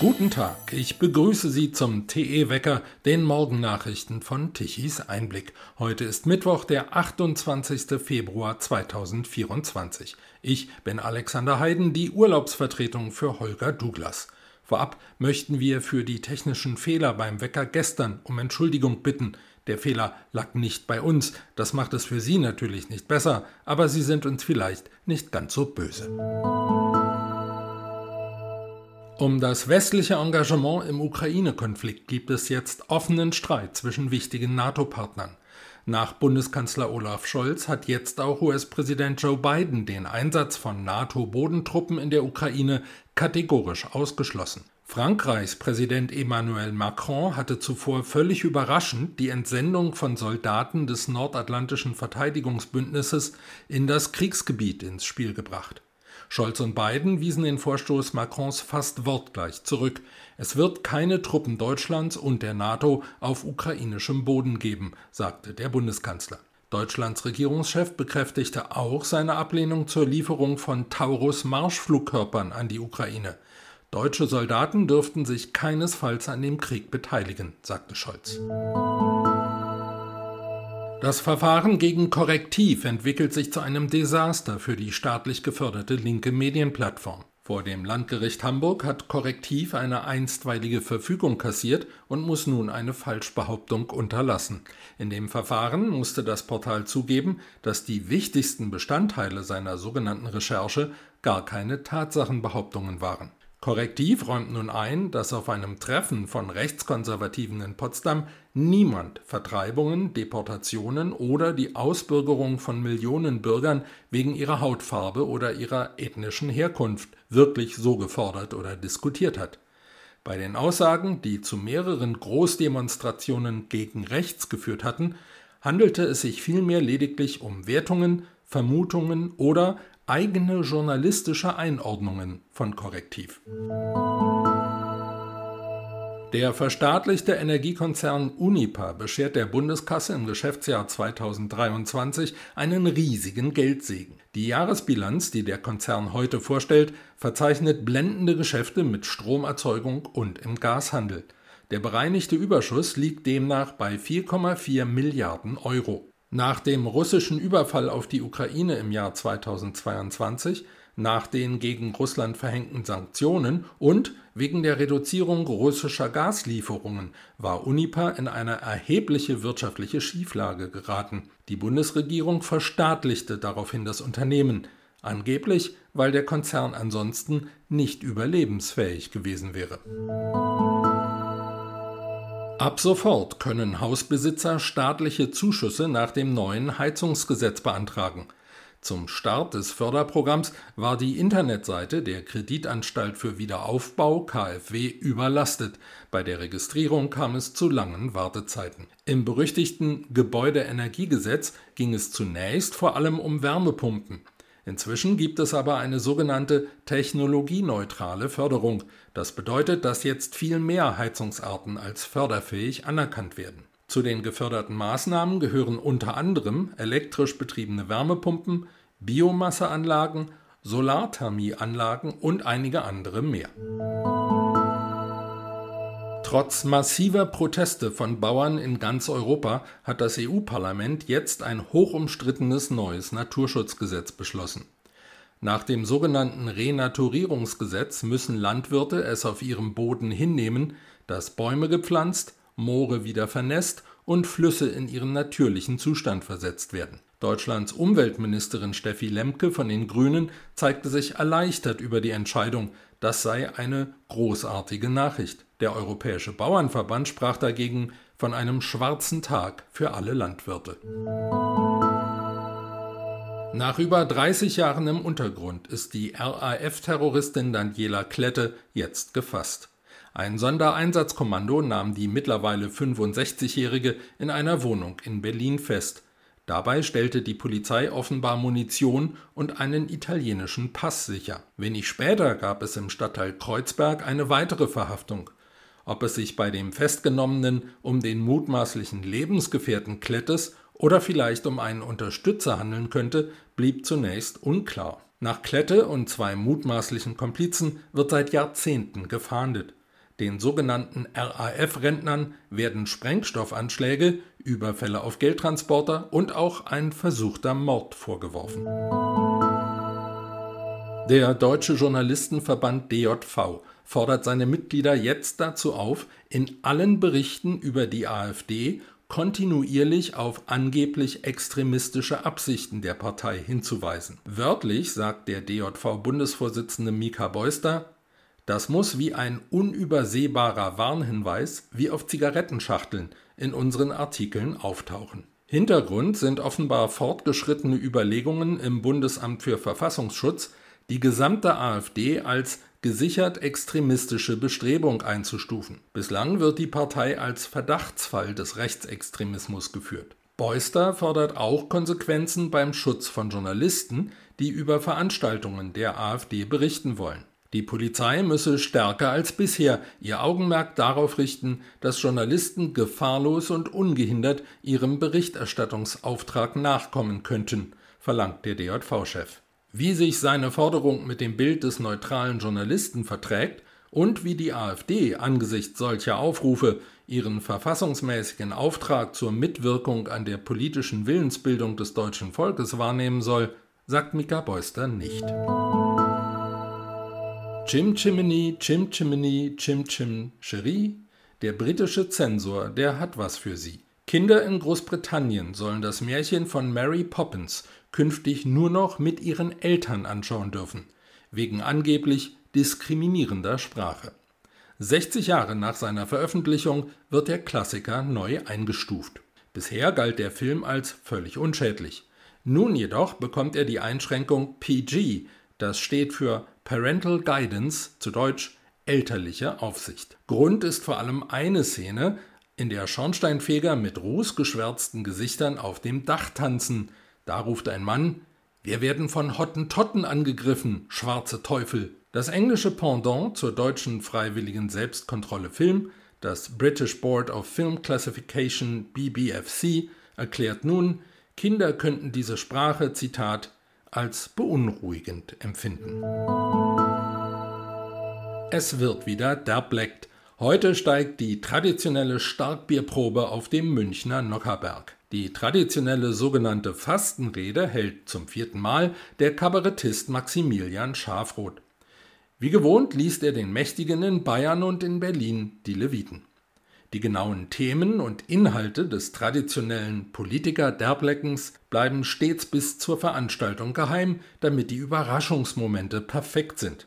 Guten Tag, ich begrüße Sie zum TE Wecker, den Morgennachrichten von Tichys Einblick. Heute ist Mittwoch, der 28. Februar 2024. Ich bin Alexander Heiden, die Urlaubsvertretung für Holger Douglas. Vorab möchten wir für die technischen Fehler beim Wecker gestern um Entschuldigung bitten. Der Fehler lag nicht bei uns, das macht es für Sie natürlich nicht besser, aber Sie sind uns vielleicht nicht ganz so böse. Um das westliche Engagement im Ukraine-Konflikt gibt es jetzt offenen Streit zwischen wichtigen NATO-Partnern. Nach Bundeskanzler Olaf Scholz hat jetzt auch US-Präsident Joe Biden den Einsatz von NATO-Bodentruppen in der Ukraine kategorisch ausgeschlossen. Frankreichs Präsident Emmanuel Macron hatte zuvor völlig überraschend die Entsendung von Soldaten des Nordatlantischen Verteidigungsbündnisses in das Kriegsgebiet ins Spiel gebracht. Scholz und Biden wiesen den Vorstoß Macrons fast wortgleich zurück. Es wird keine Truppen Deutschlands und der NATO auf ukrainischem Boden geben, sagte der Bundeskanzler. Deutschlands Regierungschef bekräftigte auch seine Ablehnung zur Lieferung von Taurus Marschflugkörpern an die Ukraine. Deutsche Soldaten dürften sich keinesfalls an dem Krieg beteiligen, sagte Scholz. Das Verfahren gegen Korrektiv entwickelt sich zu einem Desaster für die staatlich geförderte linke Medienplattform. Vor dem Landgericht Hamburg hat Korrektiv eine einstweilige Verfügung kassiert und muss nun eine Falschbehauptung unterlassen. In dem Verfahren musste das Portal zugeben, dass die wichtigsten Bestandteile seiner sogenannten Recherche gar keine Tatsachenbehauptungen waren. Korrektiv räumt nun ein, dass auf einem Treffen von Rechtskonservativen in Potsdam niemand Vertreibungen, Deportationen oder die Ausbürgerung von Millionen Bürgern wegen ihrer Hautfarbe oder ihrer ethnischen Herkunft wirklich so gefordert oder diskutiert hat. Bei den Aussagen, die zu mehreren Großdemonstrationen gegen rechts geführt hatten, handelte es sich vielmehr lediglich um Wertungen, Vermutungen oder eigene journalistische Einordnungen von Korrektiv. Der verstaatlichte Energiekonzern Unipa beschert der Bundeskasse im Geschäftsjahr 2023 einen riesigen Geldsegen. Die Jahresbilanz, die der Konzern heute vorstellt, verzeichnet blendende Geschäfte mit Stromerzeugung und im Gashandel. Der bereinigte Überschuss liegt demnach bei 4,4 Milliarden Euro. Nach dem russischen Überfall auf die Ukraine im Jahr 2022, nach den gegen Russland verhängten Sanktionen und wegen der Reduzierung russischer Gaslieferungen war Unipa in eine erhebliche wirtschaftliche Schieflage geraten. Die Bundesregierung verstaatlichte daraufhin das Unternehmen, angeblich weil der Konzern ansonsten nicht überlebensfähig gewesen wäre. Ab sofort können Hausbesitzer staatliche Zuschüsse nach dem neuen Heizungsgesetz beantragen. Zum Start des Förderprogramms war die Internetseite der Kreditanstalt für Wiederaufbau KfW überlastet. Bei der Registrierung kam es zu langen Wartezeiten. Im berüchtigten Gebäudeenergiegesetz ging es zunächst vor allem um Wärmepumpen. Inzwischen gibt es aber eine sogenannte technologieneutrale Förderung. Das bedeutet, dass jetzt viel mehr Heizungsarten als förderfähig anerkannt werden. Zu den geförderten Maßnahmen gehören unter anderem elektrisch betriebene Wärmepumpen, Biomasseanlagen, Solarthermieanlagen und einige andere mehr. Trotz massiver Proteste von Bauern in ganz Europa hat das EU-Parlament jetzt ein hochumstrittenes neues Naturschutzgesetz beschlossen. Nach dem sogenannten Renaturierungsgesetz müssen Landwirte es auf ihrem Boden hinnehmen, dass Bäume gepflanzt, Moore wieder vernässt und Flüsse in ihren natürlichen Zustand versetzt werden. Deutschlands Umweltministerin Steffi Lemke von den Grünen zeigte sich erleichtert über die Entscheidung, das sei eine großartige Nachricht. Der Europäische Bauernverband sprach dagegen von einem schwarzen Tag für alle Landwirte. Nach über 30 Jahren im Untergrund ist die RAF-Terroristin Daniela Klette jetzt gefasst. Ein Sondereinsatzkommando nahm die mittlerweile 65-Jährige in einer Wohnung in Berlin fest. Dabei stellte die Polizei offenbar Munition und einen italienischen Pass sicher. Wenig später gab es im Stadtteil Kreuzberg eine weitere Verhaftung. Ob es sich bei dem Festgenommenen um den mutmaßlichen Lebensgefährten Klettes oder vielleicht um einen Unterstützer handeln könnte, blieb zunächst unklar. Nach Klette und zwei mutmaßlichen Komplizen wird seit Jahrzehnten gefahndet. Den sogenannten RAF-Rentnern werden Sprengstoffanschläge, Überfälle auf Geldtransporter und auch ein versuchter Mord vorgeworfen. Der Deutsche Journalistenverband DJV fordert seine Mitglieder jetzt dazu auf, in allen Berichten über die AfD kontinuierlich auf angeblich extremistische Absichten der Partei hinzuweisen. Wörtlich sagt der DJV-Bundesvorsitzende Mika Beuster, das muss wie ein unübersehbarer Warnhinweis wie auf Zigarettenschachteln in unseren Artikeln auftauchen. Hintergrund sind offenbar fortgeschrittene Überlegungen im Bundesamt für Verfassungsschutz, die gesamte AfD als gesichert extremistische Bestrebung einzustufen. Bislang wird die Partei als Verdachtsfall des Rechtsextremismus geführt. Beuster fordert auch Konsequenzen beim Schutz von Journalisten, die über Veranstaltungen der AfD berichten wollen. Die Polizei müsse stärker als bisher ihr Augenmerk darauf richten, dass Journalisten gefahrlos und ungehindert ihrem Berichterstattungsauftrag nachkommen könnten, verlangt der DJV-Chef. Wie sich seine Forderung mit dem Bild des neutralen Journalisten verträgt und wie die AfD angesichts solcher Aufrufe ihren verfassungsmäßigen Auftrag zur Mitwirkung an der politischen Willensbildung des deutschen Volkes wahrnehmen soll, sagt Mika Beuster nicht. Chim Chimney, Chim Chimney, Chim Chim Cherie, der britische Zensor, der hat was für Sie. Kinder in Großbritannien sollen das Märchen von Mary Poppins künftig nur noch mit ihren Eltern anschauen dürfen, wegen angeblich diskriminierender Sprache. 60 Jahre nach seiner Veröffentlichung wird der Klassiker neu eingestuft. Bisher galt der Film als völlig unschädlich. Nun jedoch bekommt er die Einschränkung PG, das steht für Parental Guidance, zu Deutsch elterliche Aufsicht. Grund ist vor allem eine Szene, in der Schornsteinfeger mit rußgeschwärzten Gesichtern auf dem Dach tanzen, da ruft ein Mann Wir werden von Hottentotten angegriffen, schwarze Teufel. Das englische Pendant zur deutschen freiwilligen Selbstkontrolle Film, das British Board of Film Classification BBFC, erklärt nun, Kinder könnten diese Sprache, Zitat, als beunruhigend empfinden. Es wird wieder derbleckt. Heute steigt die traditionelle Starkbierprobe auf dem Münchner Nockerberg. Die traditionelle sogenannte Fastenrede hält zum vierten Mal der Kabarettist Maximilian Schafroth. Wie gewohnt liest er den Mächtigen in Bayern und in Berlin die Leviten. Die genauen Themen und Inhalte des traditionellen Politiker-Derbleckens bleiben stets bis zur Veranstaltung geheim, damit die Überraschungsmomente perfekt sind.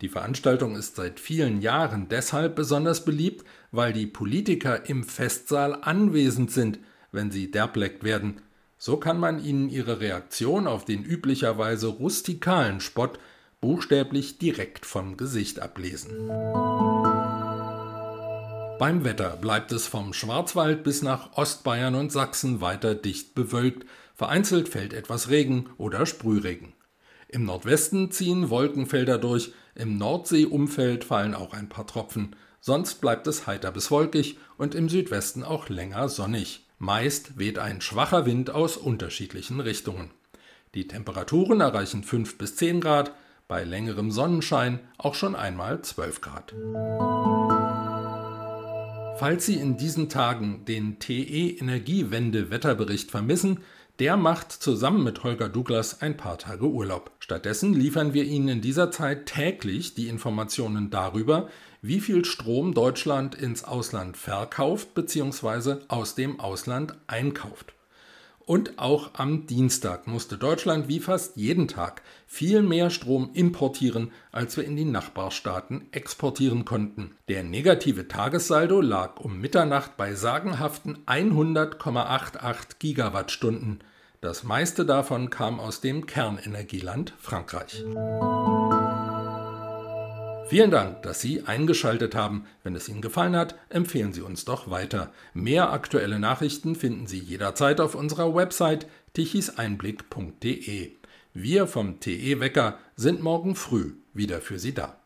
Die Veranstaltung ist seit vielen Jahren deshalb besonders beliebt, weil die Politiker im Festsaal anwesend sind – wenn sie derbleckt werden. So kann man ihnen ihre Reaktion auf den üblicherweise rustikalen Spott buchstäblich direkt vom Gesicht ablesen. Beim Wetter bleibt es vom Schwarzwald bis nach Ostbayern und Sachsen weiter dicht bewölkt, vereinzelt fällt etwas Regen oder Sprühregen. Im Nordwesten ziehen Wolkenfelder durch, im Nordseeumfeld fallen auch ein paar Tropfen, sonst bleibt es heiter bis wolkig und im Südwesten auch länger sonnig. Meist weht ein schwacher Wind aus unterschiedlichen Richtungen. Die Temperaturen erreichen 5 bis 10 Grad, bei längerem Sonnenschein auch schon einmal 12 Grad. Falls Sie in diesen Tagen den TE Energiewende Wetterbericht vermissen, der macht zusammen mit Holger Douglas ein paar Tage Urlaub. Stattdessen liefern wir Ihnen in dieser Zeit täglich die Informationen darüber, wie viel Strom Deutschland ins Ausland verkauft bzw. aus dem Ausland einkauft. Und auch am Dienstag musste Deutschland wie fast jeden Tag viel mehr Strom importieren, als wir in die Nachbarstaaten exportieren konnten. Der negative Tagessaldo lag um Mitternacht bei sagenhaften 100,88 Gigawattstunden. Das meiste davon kam aus dem Kernenergieland Frankreich. Vielen Dank, dass Sie eingeschaltet haben. Wenn es Ihnen gefallen hat, empfehlen Sie uns doch weiter. Mehr aktuelle Nachrichten finden Sie jederzeit auf unserer Website tichiseinblick.de. Wir vom TE Wecker sind morgen früh wieder für Sie da.